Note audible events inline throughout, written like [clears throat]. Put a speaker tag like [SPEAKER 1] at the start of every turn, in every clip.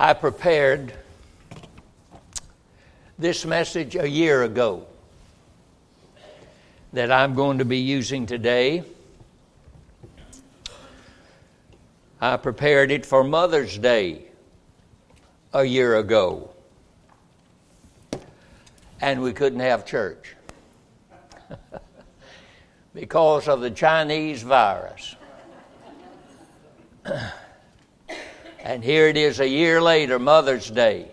[SPEAKER 1] I prepared this message a year ago that I'm going to be using today. I prepared it for Mother's Day a year ago, and we couldn't have church [laughs] because of the Chinese virus. [clears throat] And here it is a year later, Mother's Day.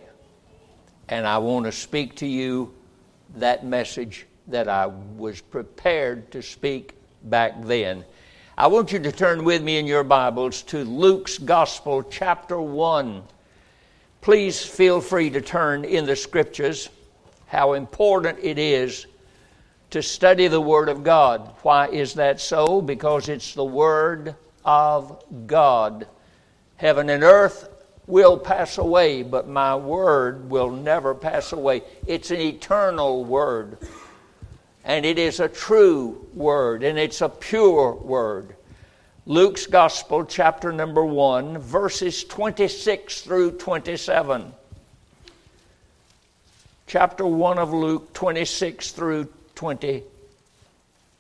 [SPEAKER 1] And I want to speak to you that message that I was prepared to speak back then. I want you to turn with me in your Bibles to Luke's Gospel, chapter 1. Please feel free to turn in the scriptures how important it is to study the Word of God. Why is that so? Because it's the Word of God. Heaven and earth will pass away, but my word will never pass away. It's an eternal word. And it is a true word, and it's a pure word. Luke's Gospel, chapter number 1, verses 26 through 27. Chapter 1 of Luke, 26 through 20,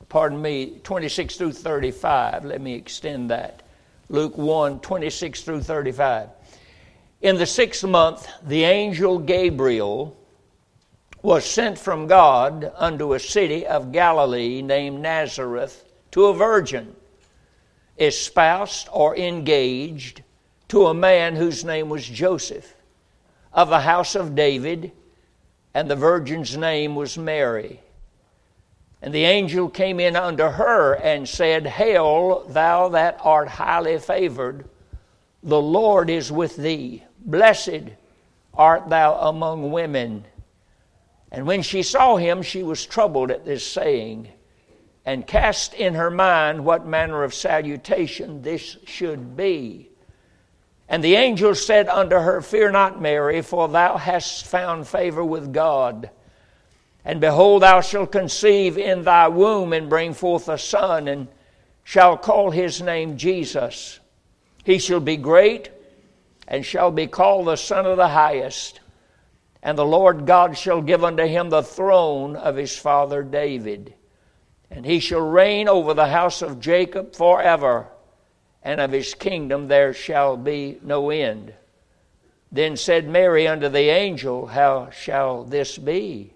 [SPEAKER 1] pardon me, 26 through 35. Let me extend that. Luke 1 26 through 35. In the sixth month, the angel Gabriel was sent from God unto a city of Galilee named Nazareth to a virgin, espoused or engaged to a man whose name was Joseph, of the house of David, and the virgin's name was Mary. And the angel came in unto her and said, Hail, thou that art highly favored, the Lord is with thee. Blessed art thou among women. And when she saw him, she was troubled at this saying, and cast in her mind what manner of salutation this should be. And the angel said unto her, Fear not, Mary, for thou hast found favor with God. And behold, thou shalt conceive in thy womb and bring forth a son, and shall call his name Jesus. He shall be great, and shall be called the Son of the Highest. And the Lord God shall give unto him the throne of his father David. And he shall reign over the house of Jacob forever, and of his kingdom there shall be no end. Then said Mary unto the angel, How shall this be?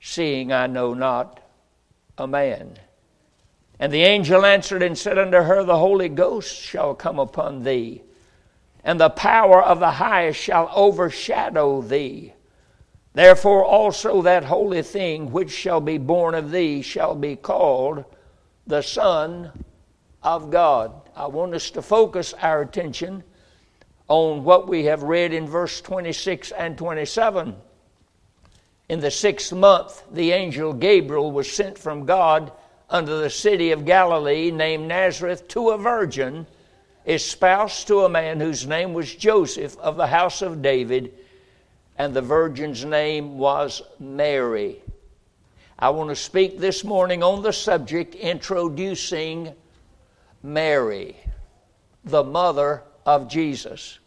[SPEAKER 1] Seeing I know not a man. And the angel answered and said unto her, The Holy Ghost shall come upon thee, and the power of the highest shall overshadow thee. Therefore also that holy thing which shall be born of thee shall be called the Son of God. I want us to focus our attention on what we have read in verse 26 and 27. In the sixth month, the angel Gabriel was sent from God unto the city of Galilee named Nazareth to a virgin, espoused to a man whose name was Joseph of the house of David, and the virgin's name was Mary. I want to speak this morning on the subject introducing Mary, the mother of Jesus.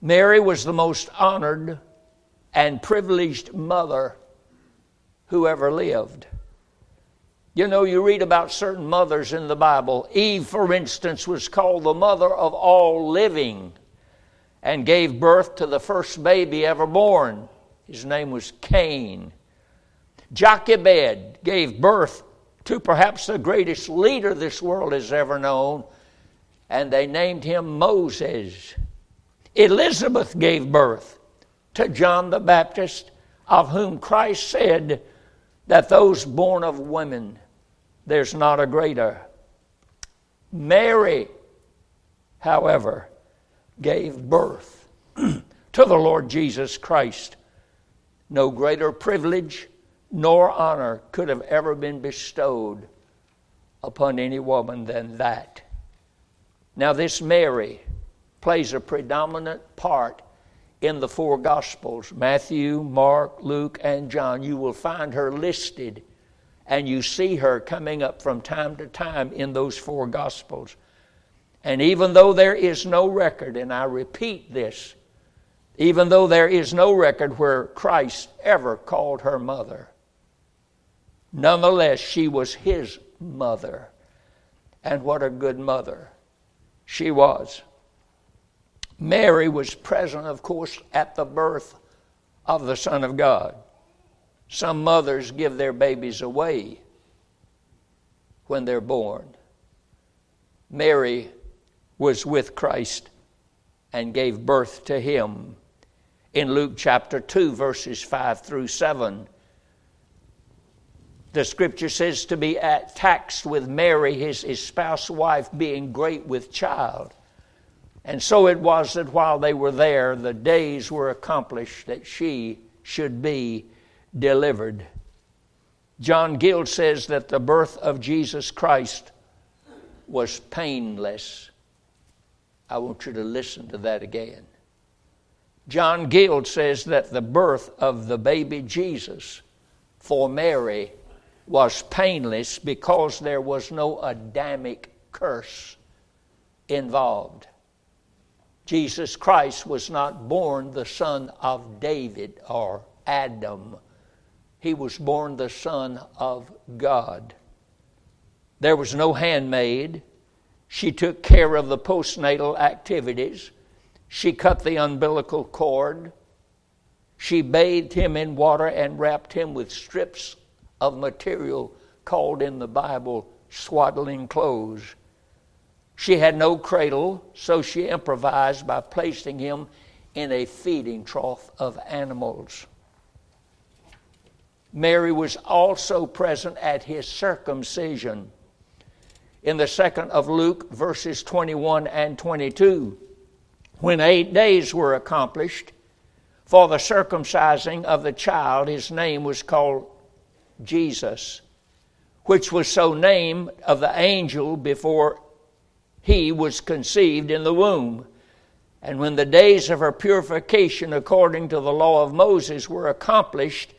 [SPEAKER 1] Mary was the most honored and privileged mother who ever lived. You know, you read about certain mothers in the Bible. Eve, for instance, was called the mother of all living and gave birth to the first baby ever born. His name was Cain. Jochebed gave birth to perhaps the greatest leader this world has ever known, and they named him Moses. Elizabeth gave birth to John the Baptist, of whom Christ said that those born of women, there's not a greater. Mary, however, gave birth [clears throat] to the Lord Jesus Christ. No greater privilege nor honor could have ever been bestowed upon any woman than that. Now, this Mary plays a predominant part in the four Gospels Matthew, Mark, Luke, and John. You will find her listed, and you see her coming up from time to time in those four Gospels. And even though there is no record, and I repeat this, even though there is no record where Christ ever called her mother. Nonetheless, she was his mother. And what a good mother she was. Mary was present, of course, at the birth of the Son of God. Some mothers give their babies away when they're born. Mary was with Christ and gave birth to him. In Luke chapter 2, verses 5 through 7, the scripture says to be at taxed with Mary, his, spouse wife, being great with child. And so it was that while they were there, the days were accomplished that she should be delivered. John Gill says that the birth of Jesus Christ was painless. I want you to listen to that again. John Gill says that the birth of the baby Jesus for Mary was painless because there was no Adamic curse involved. Jesus Christ was not born the son of David or Adam. He was born the son of God. There was no handmaid. She took care of the postnatal activities. She cut the umbilical cord. She bathed him in water and wrapped him with strips of material called in the Bible swaddling clothes. She had no cradle, so she improvised by placing him in a feeding trough of animals. Mary was also present at his circumcision. In the second of Luke, verses 21 and 22, when eight days were accomplished for the circumcising of the child, his name was called Jesus, which was so named of the angel before he was conceived in the womb. And when the days of her purification according to the law of Moses were accomplished,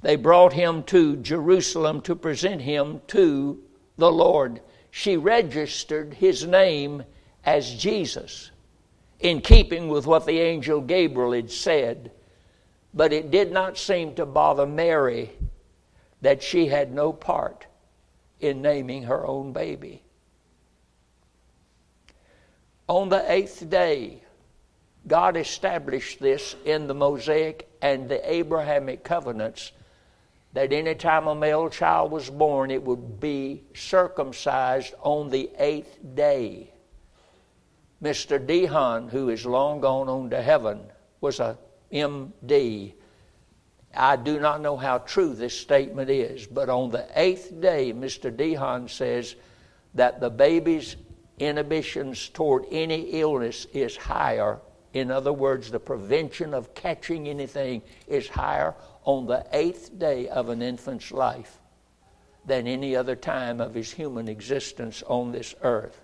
[SPEAKER 1] they brought him to Jerusalem to present him to the Lord. She registered his name as Jesus, in keeping with what the angel Gabriel had said. But it did not seem to bother Mary that she had no part in naming her own baby. On the eighth day, God established this in the Mosaic and the Abrahamic covenants that any time a male child was born, it would be circumcised on the eighth day. Mr. DeHaan, who is long gone on to heaven, was a MD. I do not know how true this statement is, but on the eighth day, Mr. DeHaan says that the baby's inhibitions toward any illness is higher. In other words, the prevention of catching anything is higher on the eighth day of an infant's life than any other time of his human existence on this earth.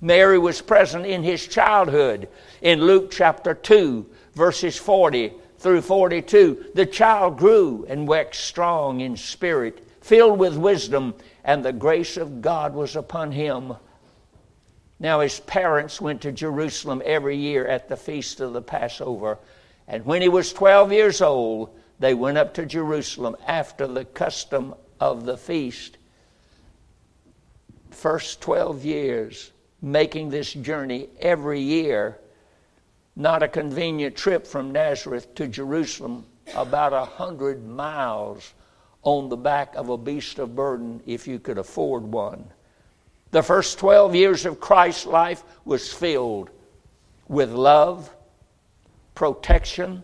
[SPEAKER 1] Mary was present in his childhood in Luke chapter 2, verses 40 through 42. The child grew and waxed strong in spirit, filled with wisdom, and the grace of God was upon him. Now, his parents went to Jerusalem every year at the feast of the Passover. And when he was 12 years old, they went up to Jerusalem after the custom of the feast. First 12 years, making this journey every year. Not a convenient trip from Nazareth to Jerusalem, about a hundred miles on the back of a beast of burden if you could afford one. The first 12 years of Christ's life was filled with love, protection,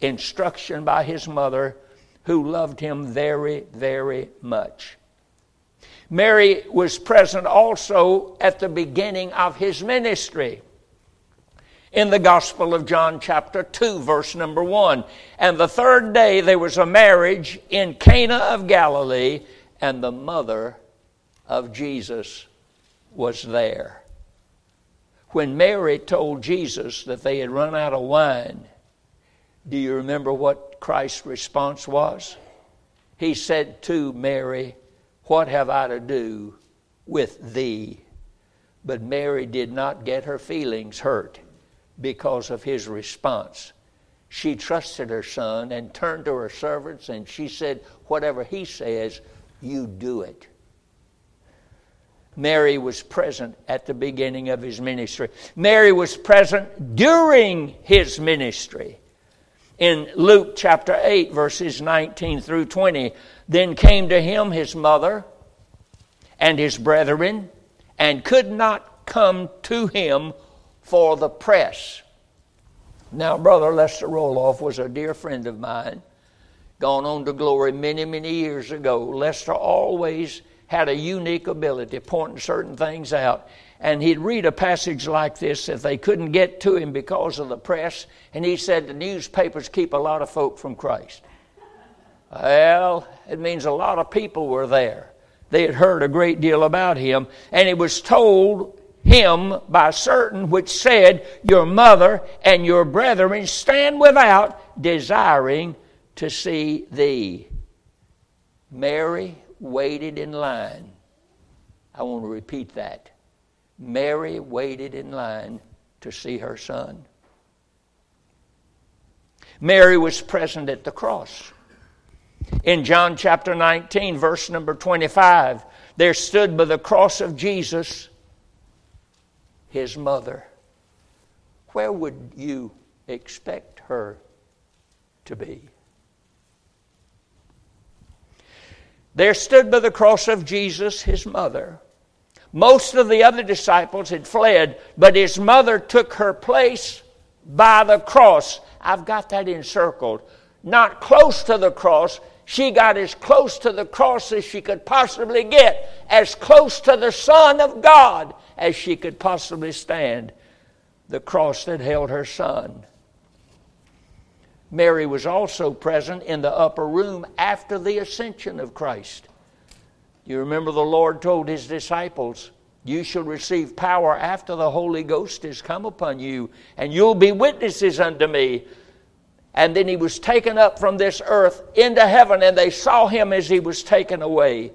[SPEAKER 1] instruction by his mother, who loved him very, very much. Mary was present also at the beginning of his ministry. In the Gospel of John, chapter 2, verse number 1. And the third day there was a marriage in Cana of Galilee, and the mother of Jesus was there. When Mary told Jesus that they had run out of wine, do you remember what Christ's response was? He said to Mary, What have I to do with thee? But Mary did not get her feelings hurt. because of his response. She trusted her son and turned to her servants and she said, Whatever he says, you do it. Mary was present at the beginning of his ministry. Mary was present during his ministry. In Luke chapter 8, verses 19 through 20, then came to him his mother and his brethren, and could not come to him for the press. Now, Brother Lester Roloff was a dear friend of mine, gone on to glory many, many years ago. Lester always had a unique ability pointing certain things out. And he'd read a passage like this that they couldn't get to him because of the press. And he said the newspapers keep a lot of folk from Christ. Well, it means a lot of people were there. They had heard a great deal about him. And it was told him by certain which said, Your mother and your brethren stand without, desiring to see thee. Mary waited in line. I want to repeat that. Mary waited in line to see her son. Mary was present at the cross. In John chapter 19, verse number 25, there stood by the cross of Jesus his mother. Where would you expect her to be? There stood by the cross of Jesus his mother. Most of the other disciples had fled, but his mother took her place by the cross. I've got that encircled. Not close to the cross. She got as close to the cross as she could possibly get, as close to the Son of God as she could possibly stand. The cross that held her son. Mary was also present in the upper room after the ascension of Christ. You remember the Lord told his disciples, You shall receive power after the Holy Ghost is come upon you, and you'll be witnesses unto me. And then he was taken up from this earth into heaven, and they saw him as he was taken away.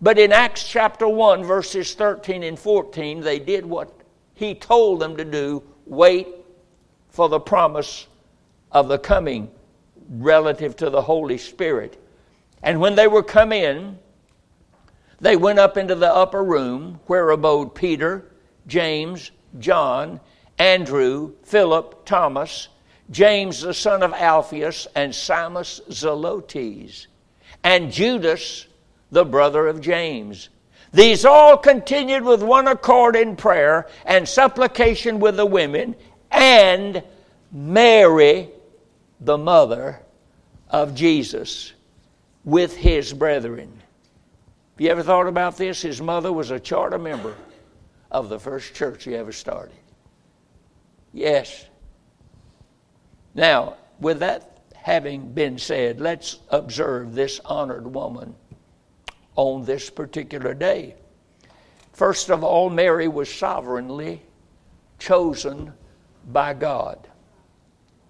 [SPEAKER 1] But in Acts chapter 1, verses 13 and 14, they did what he told them to do wait for the promise of the coming relative to the Holy Spirit. And when they were come in, they went up into the upper room where abode Peter, James, John, Andrew, Philip, Thomas, James the son of Alphaeus, and Simon Zelotes, and Judas, the brother of James. These all continued with one accord in prayer and supplication with the women, and Mary, the mother of Jesus, with his brethren. Have you ever thought about this? His mother was a charter member of the first church he ever started. Yes. Now, with that having been said, let's observe this honored woman on this particular day. First of all, Mary was sovereignly chosen by God.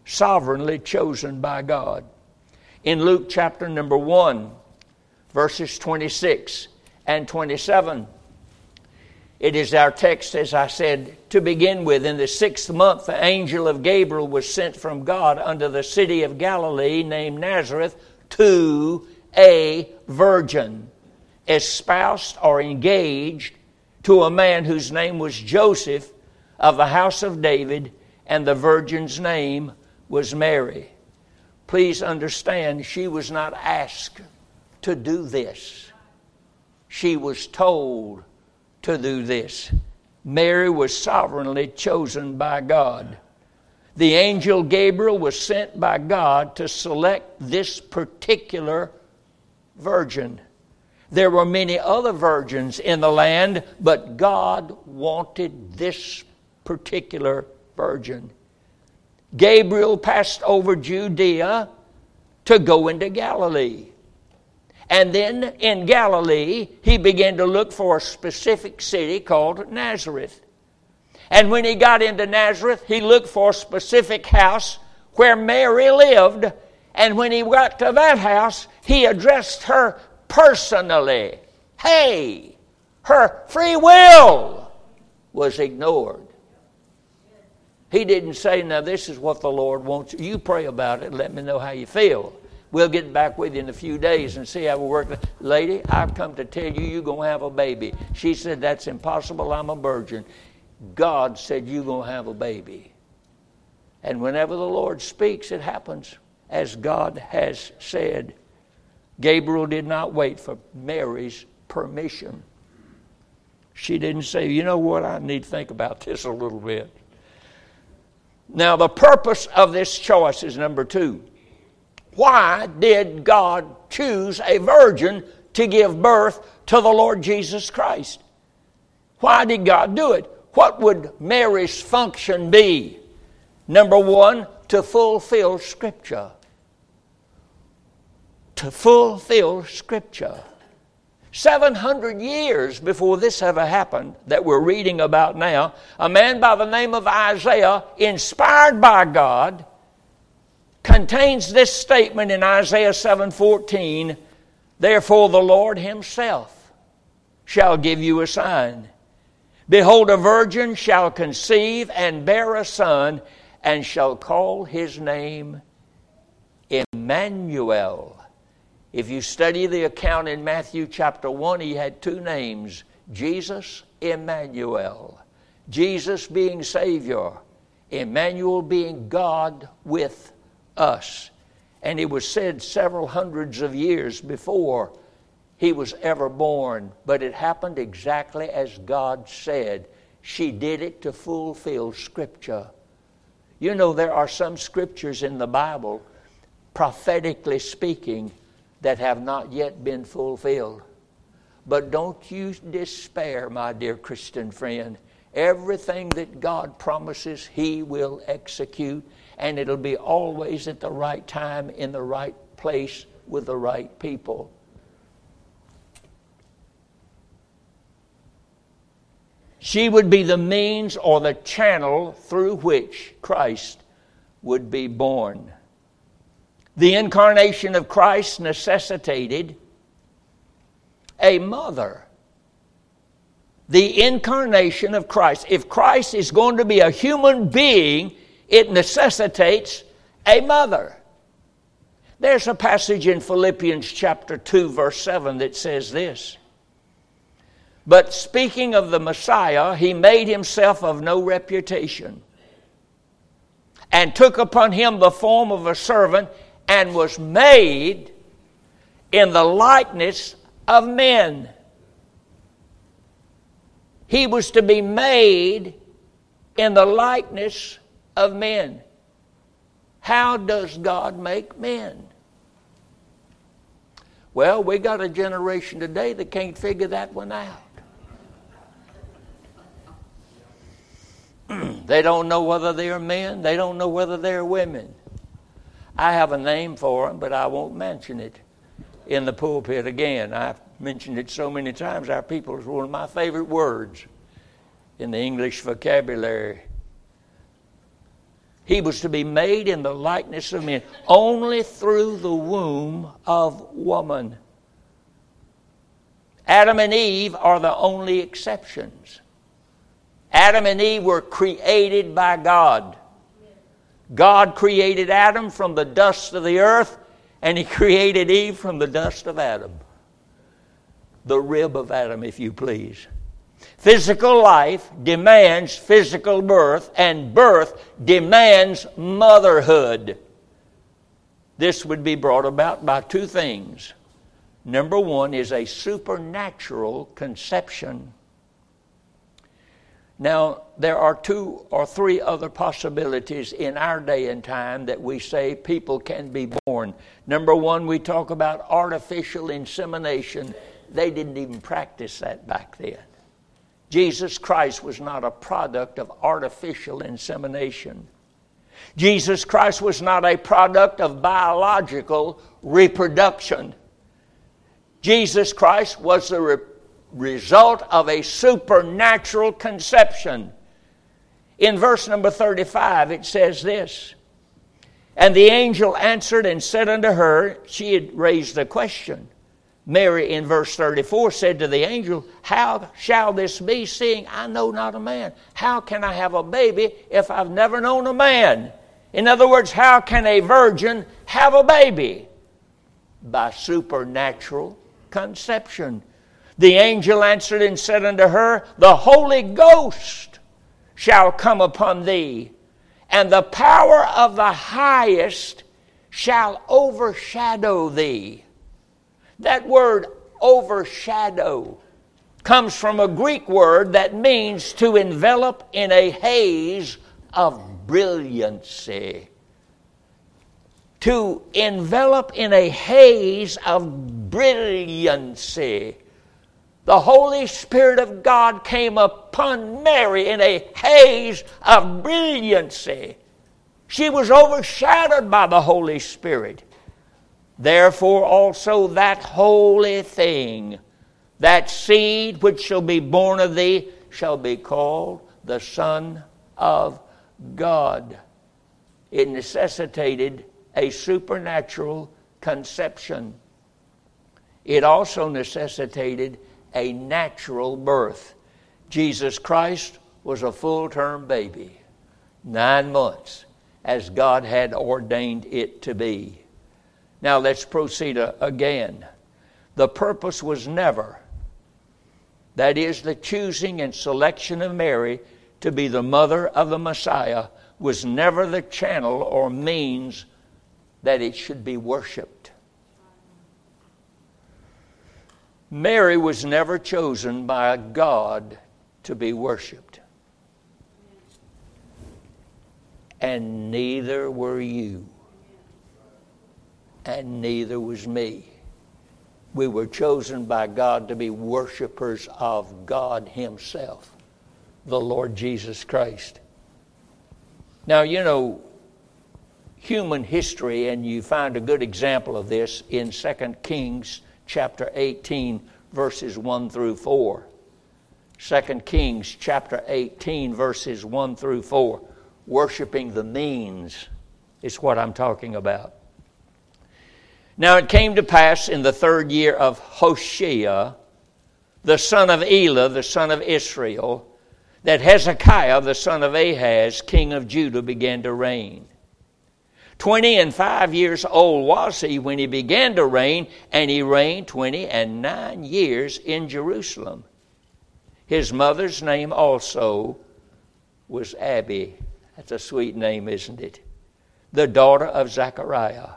[SPEAKER 1] Sovereignly chosen by God. In Luke chapter number 1, verses 26 and 27, it is our text, as I said, to begin with. In the sixth month, the angel of Gabriel was sent from God unto the city of Galilee named Nazareth to a virgin espoused or engaged to a man whose name was Joseph of the house of David, and the virgin's name was Mary. Please understand, she was not asked to do this, she was told to do this. Mary was sovereignly chosen by God. The angel Gabriel was sent by God to select this particular virgin. There were many other virgins in the land, but God wanted this particular virgin. Gabriel passed over Judea to go into Galilee. And then in Galilee, he began to look for a specific city called Nazareth. And when he got into Nazareth, he looked for a specific house where Mary lived. And when he got to that house, he addressed her personally. Hey, her free will was ignored. He didn't say, Now, this is what the Lord wants. You pray about it. Let me know how you feel. We'll get back with you in a few days and see how we work. Lady, I've come to tell you you're going to have a baby. She said, That's impossible. I'm a virgin. God said, You're going to have a baby. And whenever the Lord speaks, it happens as God has said. Gabriel did not wait for Mary's permission. She didn't say, You know what? I need to think about this a little bit. Now, the purpose of this choice is number two. Why did God choose a virgin to give birth to the Lord Jesus Christ? Why did God do it? What would Mary's function be? Number one, to fulfill Scripture. To fulfill Scripture. 700 years before this ever happened, that we're reading about now, a man by the name of Isaiah, inspired by God, contains this statement in Isaiah 7:14, therefore the Lord himself shall give you a sign. Behold a virgin shall conceive and bear a son and shall call his name Emmanuel. If you study the account in Matthew chapter 1, he had two names Jesus, Emmanuel. Jesus being Savior, Emmanuel being God with us. And it was said several hundreds of years before he was ever born, but it happened exactly as God said. She did it to fulfill Scripture. You know, there are some scriptures in the Bible, prophetically speaking, that have not yet been fulfilled. But don't you despair, my dear Christian friend. Everything that God promises, He will execute, and it'll be always at the right time, in the right place, with the right people. She would be the means or the channel through which Christ would be born. The incarnation of Christ necessitated a mother. The incarnation of Christ. If Christ is going to be a human being, it necessitates a mother. There's a passage in Philippians chapter 2, verse 7 that says this. But speaking of the Messiah, he made himself of no reputation and took upon him the form of a servant and was made in the likeness of men. He was to be made in the likeness of men. How does God make men? Well, we got a generation today that can't figure that one out. [clears throat] they don't know whether they're men, they don't know whether they're women. I have a name for them, but I won't mention it in the pulpit again. I've mentioned it so many times. Our people is one of my favorite words in the English vocabulary. He was to be made in the likeness of men, only through the womb of woman. Adam and Eve are the only exceptions. Adam and Eve were created by God. God created Adam from the dust of the earth, and He [laughs] created Eve from the dust of Adam. The rib of Adam, if you please. Physical life demands physical birth, and birth demands motherhood. This would be brought about by two things. Number one is a supernatural conception now, there are two or three other possibilities in our day and time that we say people can be born. Number one, we talk about artificial insemination. They didn't even practice that back then. Jesus Christ was not a product of artificial insemination. Jesus Christ was not a product of biological reproduction. Jesus Christ was the result of a supernatural conception. In verse number 35, it says this And the angel answered and said unto her, She had raised the question, Mary in verse 34 said to the angel, How shall this be, seeing I know not a man? How can I have a baby if I've never known a man? In other words, how can a virgin have a baby? By supernatural conception. The angel answered and said unto her, The Holy Ghost shall come upon thee, and the power of the highest shall overshadow thee. That word overshadow comes from a Greek word that means to envelop in a haze of brilliancy. To envelop in a haze of brilliancy. The Holy Spirit of God came upon Mary in a haze of brilliancy. She was overshadowed by the Holy Spirit. Therefore, also that holy thing, that seed which shall be born of thee, shall be called the Son of God. It necessitated a supernatural conception. It also necessitated a natural birth. Jesus Christ was a full term baby, nine months, as God had ordained it to be. Now let's proceed again. The purpose was never, that is, the choosing and selection of Mary to be the mother of the Messiah, was never the channel or means that it should be worshiped. Mary was never chosen by God to be worshiped. And neither were you and neither was me. We were chosen by God to be worshipers of God Himself, the Lord Jesus Christ. Now, you know, human history, and you find a good example of this in 2 Kings chapter 18, verses 1 through 4. 2 Kings chapter 18, verses 1 through 4. Worshipping the means is what I'm talking about. Now it came to pass in the third year of Hoshea, the son of Elah, the son of Israel, that Hezekiah, the son of Ahaz, king of Judah, began to reign. Twenty and five years old was he when he began to reign, and he reigned twenty and nine years in Jerusalem. His mother's name also was Abi. That's a sweet name, isn't it? The daughter of Zechariah.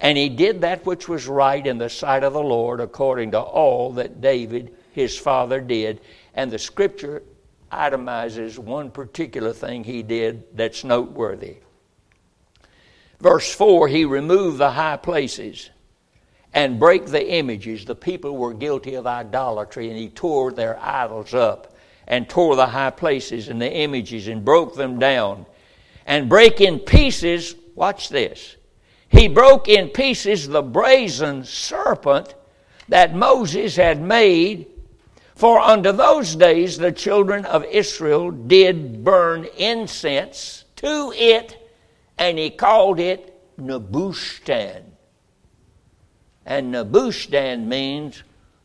[SPEAKER 1] And he did that which was right in the sight of the Lord according to all that David his father did. And the scripture itemizes one particular thing he did that's noteworthy. Verse 4 He removed the high places and break the images. The people were guilty of idolatry, and he tore their idols up and tore the high places and the images and broke them down and break in pieces. Watch this he broke in pieces the brazen serpent that Moses had made. For unto those days the children of Israel did burn incense to it, and he called it Nebuchadnezzar. And Nebuchadnezzar means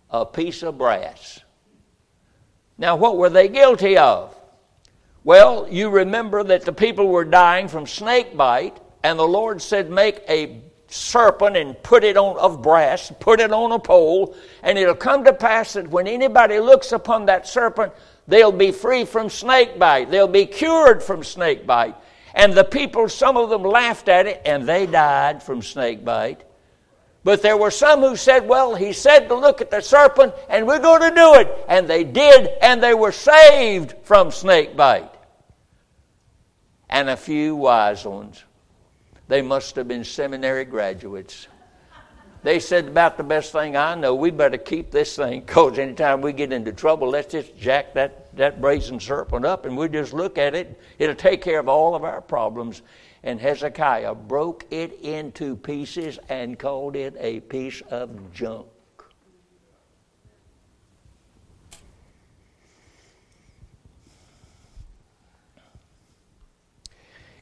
[SPEAKER 1] a piece of brass. Now, what were they guilty of? Well, you remember that the people were dying from snake bite, and the Lord said, Make a serpent and put it on of brass, put it on a pole, and it'll come to pass that when anybody looks upon that serpent, they'll be free from snake bite. They'll be cured from snake bite. And the people, some of them laughed at it, and they died from snake bite. But there were some who said, Well, he said to look at the serpent, and we're going to do it. And they did, and they were saved from snake bite. And a few wise ones they must have been seminary graduates. They said about the best thing I know, we better keep this thing because anytime we get into trouble, let's just jack that, that brazen serpent up and we'll just look at it. It'll take care of all of our problems. And Hezekiah broke it into pieces and called it a piece of junk.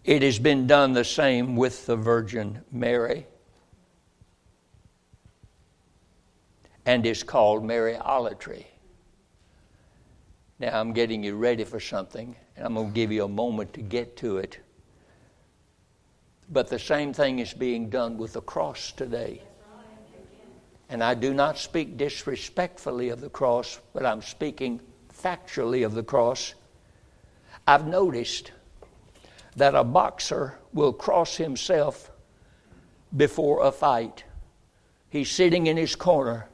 [SPEAKER 1] It has been done the same with the Virgin Mary. and is called Mariolatry. Now I'm getting you ready for something, and I'm going to give you a moment to get to it. But the same thing is being done with the cross today. And I do not speak disrespectfully of the cross, but I'm speaking factually of the cross. I've noticed that a boxer will cross himself before a fight. He's sitting in his corner,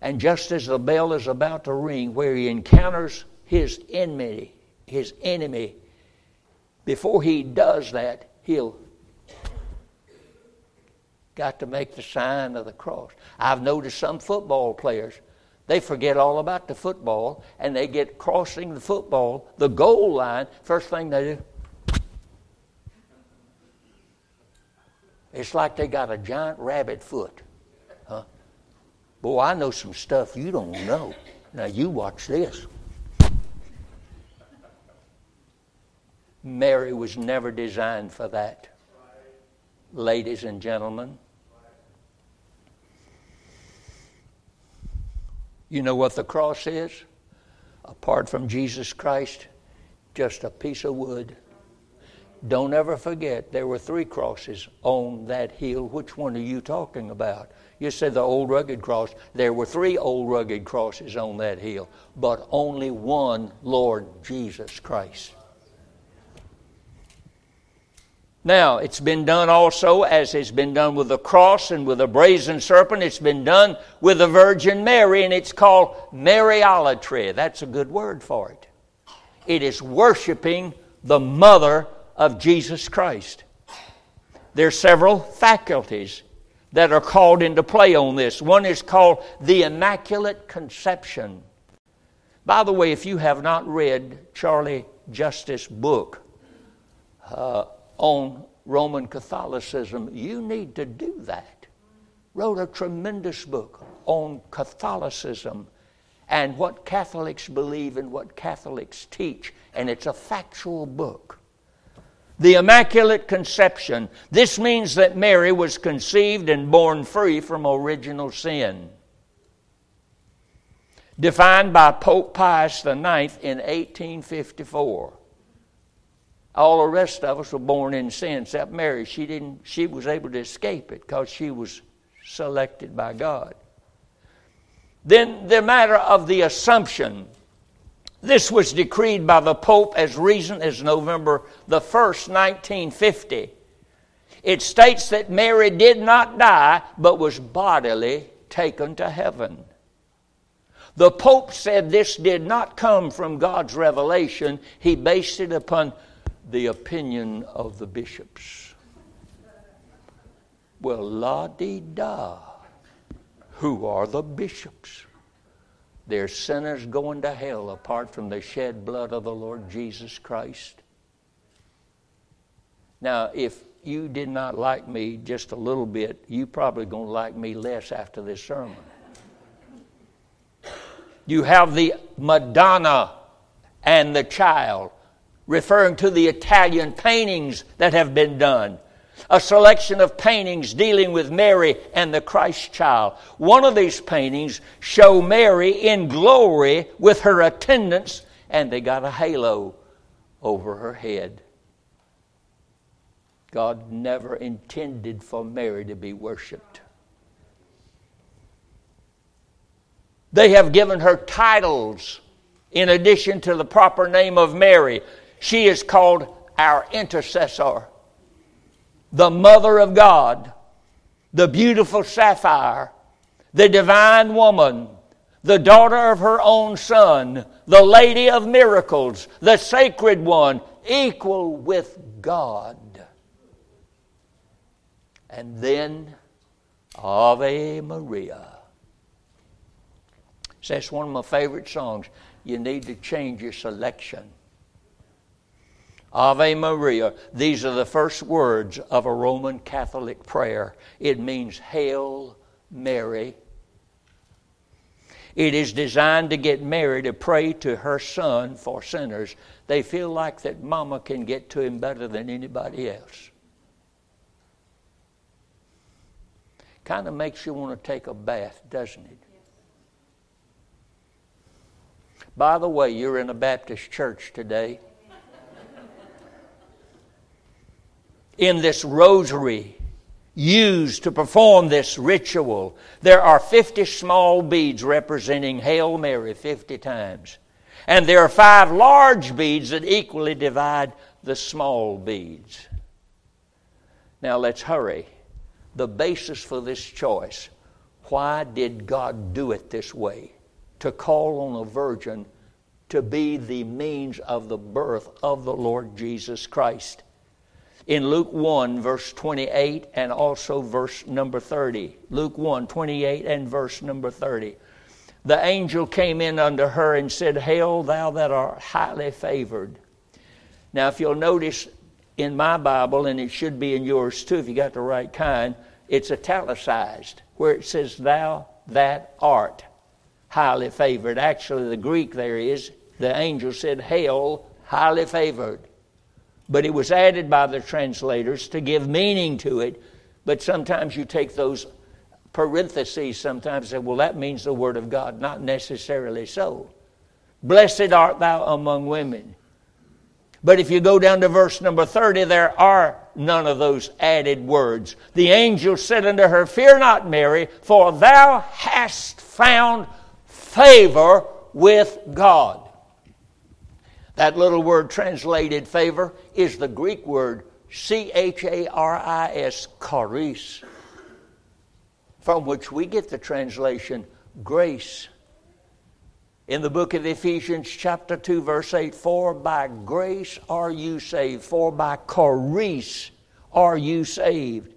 [SPEAKER 1] and just as the bell is about to ring, where he encounters his enemy, his enemy, before he does that, he'll got to make the sign of the cross. I've noticed some football players, they forget all about the football and they get crossing the football, the goal line, first thing they do. It's like they got a giant rabbit foot. Boy, I know some stuff you don't know. Now you watch this. Mary was never designed for that. Ladies and gentlemen, You know what the cross is? Apart from Jesus Christ, just a piece of wood. Don't ever forget, there were three crosses on that hill. Which one are you talking about? You said the old rugged cross. There were three old rugged crosses on that hill, but only one Lord Jesus Christ. Now, it's been done also, as has been done with the cross and with the brazen serpent, it's been done with the Virgin Mary, and it's called Mariolatry. That's a good word for it. It is worshiping the mother of Jesus Christ. There are several faculties that are called into play on this. One is called the Immaculate Conception. By the way, if you have not read Charlie Justice's book, uh, on Roman Catholicism, you need to do that. Wrote a tremendous book on Catholicism and what Catholics believe and what Catholics teach, and it's a factual book. The Immaculate Conception. This means that Mary was conceived and born free from original sin. Defined by Pope Pius IX in 1854. All the rest of us were born in sin, except Mary. She didn't. She was able to escape it because she was selected by God. Then the matter of the Assumption. This was decreed by the Pope as recent as November the 1st, 1950. It states that Mary did not die, but was bodily taken to heaven. The Pope said this did not come from God's revelation. He based it upon the opinion of the bishops. Well, la di da. Who are the bishops? They're sinners going to hell apart from the shed blood of the Lord Jesus Christ. Now, if you did not like me just a little bit, you probably going to like me less after this sermon. You have the Madonna and the child referring to the Italian paintings that have been done. A selection of paintings dealing with Mary and the Christ child. One of these paintings show Mary in glory with her attendants, and they got a halo over her head. God never intended for Mary to be worshiped. They have given her titles in addition to the proper name of Mary. She is called our intercessor, the mother of God, the beautiful sapphire, the divine woman, the daughter of her own son, the lady of miracles, the sacred one, equal with God. And then Ave Maria. That's one of my favorite songs. You need to change your selection. Ave Maria. These are the first words of a Roman Catholic prayer. It means Hail Mary. It is designed to get Mary to pray to her son for sinners. They feel like that mama can get to him better than anybody else. Kind of makes you want to take a bath, doesn't it? By the way, you're in a Baptist church today. In this rosary used to perform this ritual, there are 50 small beads representing Hail Mary 50 times. And there are five large beads that equally divide the small beads. Now let's hurry. The basis for this choice why did God do it this way? To call on a virgin to be the means of the birth of the Lord Jesus Christ. In Luke 1, verse 28, and also verse number 30. Luke 1, 28, and verse number 30. The angel came in unto her and said, Hail, thou that art highly favored. Now, if you'll notice in my Bible, and it should be in yours too if you got the right kind, it's italicized where it says, Thou that art highly favored. Actually, the Greek there is, the angel said, Hail, highly favored. But it was added by the translators to give meaning to it. But sometimes you take those parentheses sometimes and say, well, that means the Word of God. Not necessarily so. Blessed art thou among women. But if you go down to verse number 30, there are none of those added words. The angel said unto her, Fear not, Mary, for thou hast found favor with God. That little word translated favor is the Greek word C H A R I S, charis, from which we get the translation grace in the book of Ephesians, chapter 2, verse 8 For by grace are you saved, for by charis are you saved.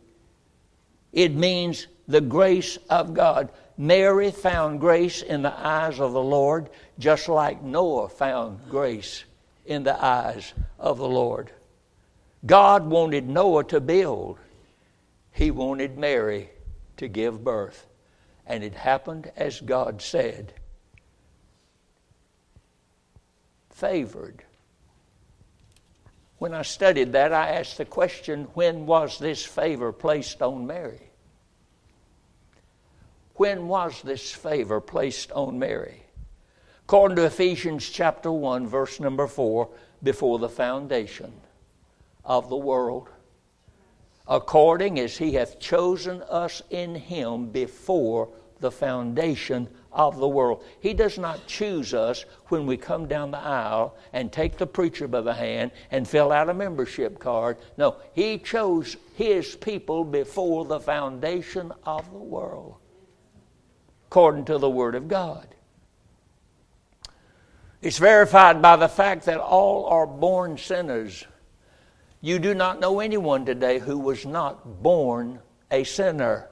[SPEAKER 1] It means the grace of God. Mary found grace in the eyes of the Lord, just like Noah found grace in the eyes of the Lord. God wanted Noah to build, He wanted Mary to give birth. And it happened as God said. favored. When I studied that, I asked the question when was this favor placed on Mary? When was this favor placed on Mary? According to Ephesians chapter 1, verse number 4, before the foundation of the world, according as he hath chosen us in him before the foundation of the world. He does not choose us when we come down the aisle and take the preacher by the hand and fill out a membership card. No, He chose His people before the foundation of the world, according to the Word of God. It's verified by the fact that all are born sinners. You do not know anyone today who was not born a sinner.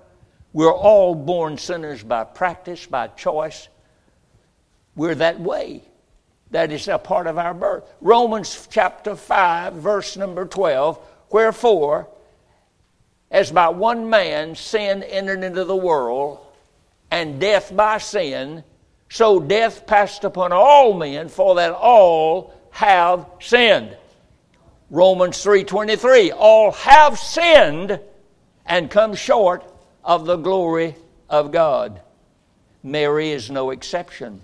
[SPEAKER 1] We're all born sinners by practice, by choice. We're that way. That is a part of our birth. Romans chapter 5, verse number 12. Wherefore, as by one man sin entered into the world, and death by sin, so death passed upon all men, for that all have sinned. Romans 3:23 all have sinned and come short of the glory of God. Mary is no exception.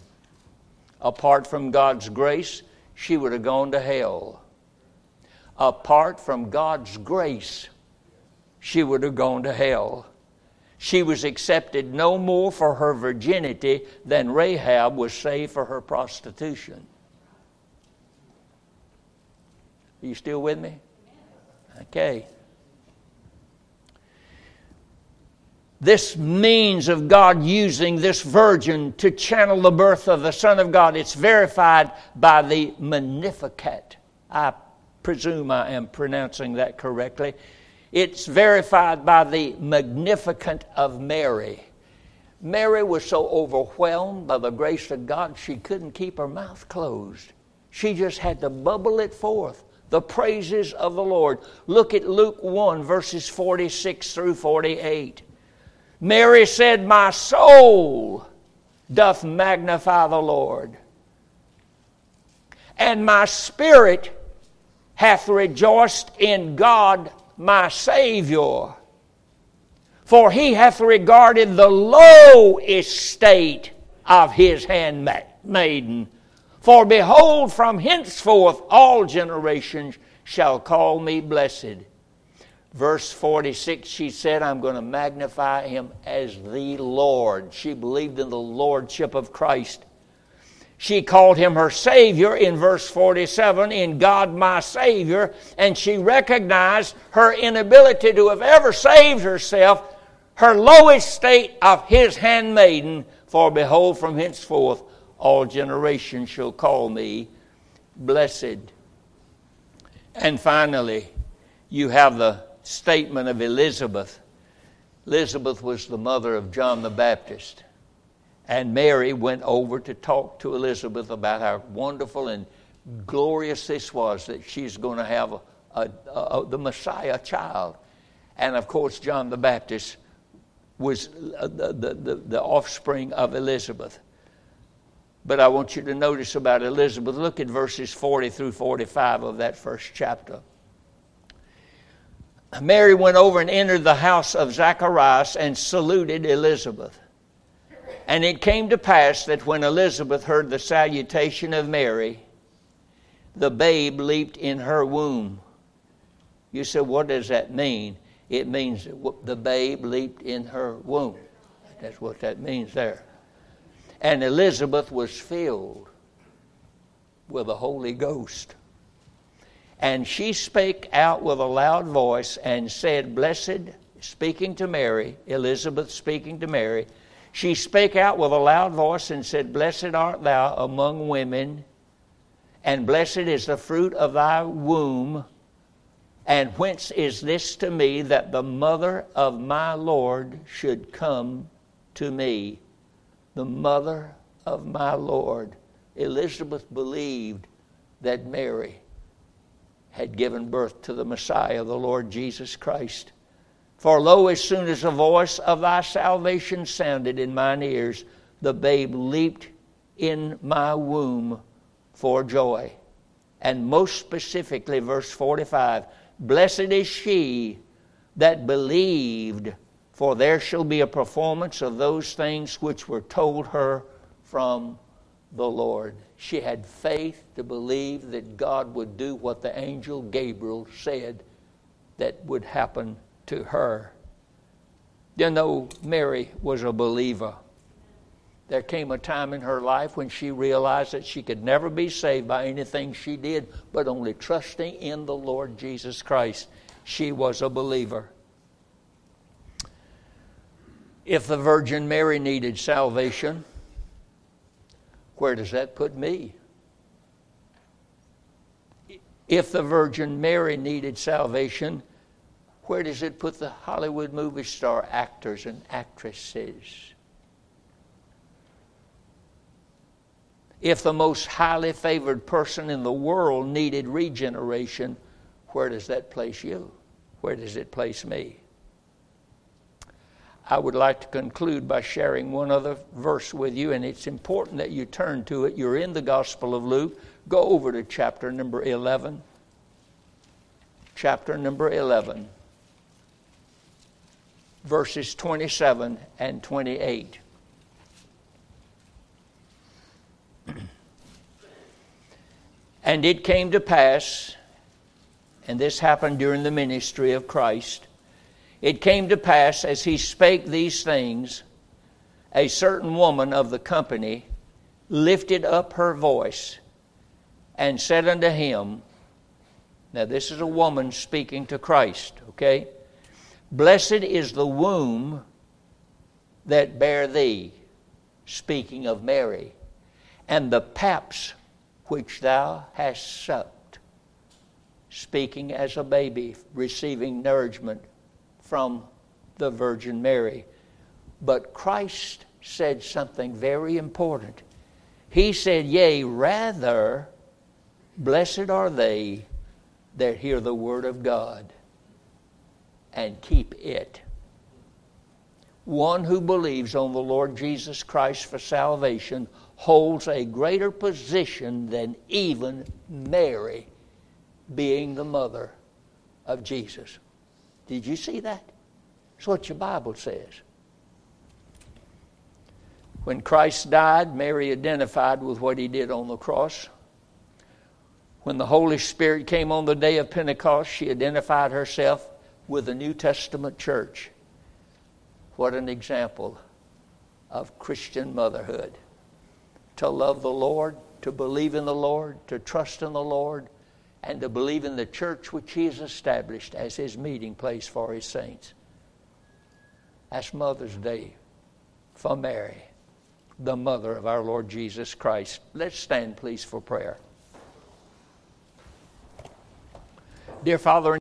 [SPEAKER 1] Apart from God's grace, she would have gone to hell. Apart from God's grace, she would have gone to hell. She was accepted no more for her virginity than Rahab was saved for her prostitution. Are you still with me? Okay. this means of God using this virgin to channel the birth of the Son of God. It's verified by the Magnificat. I presume I am pronouncing that correctly. It's verified by the Magnificat of Mary. Mary was so overwhelmed by the grace of God, she couldn't keep her mouth closed. She just had to bubble it forth. The praises of the Lord. Look at Luke 1, verses 46 through 48. Mary said, My soul doth magnify the Lord, and my spirit hath rejoiced in God my Savior. For he hath regarded the low estate of his handmaiden. For behold, from henceforth all generations shall call me blessed. Verse 46, she said, I'm going to magnify him as the Lord. She believed in the Lordship of Christ. She called him her Savior in verse 47, in God my Savior, and she recognized her inability to have ever saved herself, her lowest state of his handmaiden. For behold, from henceforth all generations shall call me blessed. And finally, you have the statement of Elizabeth. Elizabeth was the mother of John the Baptist. And Mary went over to talk to Elizabeth about how wonderful and glorious this was that she's going to have a, a, a, the Messiah child. And of course, John the Baptist was uh, the, the, the offspring of Elizabeth. But I want you to notice about Elizabeth. Look at verses 40 through 45 of that first chapter. Mary went over and entered the house of Zacharias and saluted Elizabeth. And it came to pass that when Elizabeth heard the salutation of Mary, the babe leaped in her womb. You said, what does that mean? It means the babe leaped in her womb. That's what that means there. And Elizabeth was filled with the Holy Ghost. And she spake out with a loud voice and said, Blessed, speaking to Mary, Elizabeth speaking to Mary, she spake out with a loud voice and said, Blessed art thou among women, and blessed is the fruit of thy womb. And whence is this to me that the mother of my Lord should come to me? the mother of my Lord. Elizabeth believed that Mary had given birth to the Messiah, the Lord Jesus Christ. For lo, as soon as the voice of thy salvation sounded in mine ears, the babe leaped in my womb for joy. And most specifically, verse 45 Blessed is she that believed for there shall be a performance of those things which were told her from the Lord. She had faith to believe that God would do what the angel Gabriel said that would happen to her. You know, Mary was a believer. There came a time in her life when she realized that she could never be saved by anything she did, but only trusting in the Lord Jesus Christ. She was a believer. If the Virgin Mary needed salvation, where does that put me? If the Virgin Mary needed salvation, where does it put the Hollywood movie star actors and actresses? If the most highly favored person in the world needed regeneration, where does that place you? Where does it place me? I would like to conclude by sharing one other verse with you, and it's important that you turn to it. You're in the Gospel of Luke. Go over to chapter number 11. Chapter number 11, verses 27 and 28. [clears throat] and it came to pass, and this happened during the ministry of Christ it came to pass, as he spake these things, a certain woman of the company lifted up her voice and said unto him, Now, this is a woman speaking to Christ, okay? Blessed is the womb that bare thee, speaking of Mary, and the paps which thou hast sucked, speaking as a baby receiving nourishment from the Virgin Mary. But Christ said something very important. He said, Yea, rather, blessed are they that hear the word of God and keep it. One who believes on the Lord Jesus Christ for salvation holds a greater position than even Mary being the mother of Jesus. Did you see that? That's what your Bible says. When Christ died, Mary identified with what he did on the cross. When the Holy Spirit came on the day of Pentecost, she identified herself with the New Testament church. What an example of Christian motherhood. To love the Lord, to believe in the Lord, to trust in the Lord, and to believe in the church which He has established as His meeting place for His saints. That's Mother's Day for Mary, the mother of our Lord Jesus Christ. Let's stand, please, for prayer. Dear Father,